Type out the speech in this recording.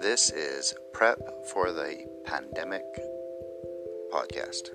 This is Prep for the Pandemic podcast.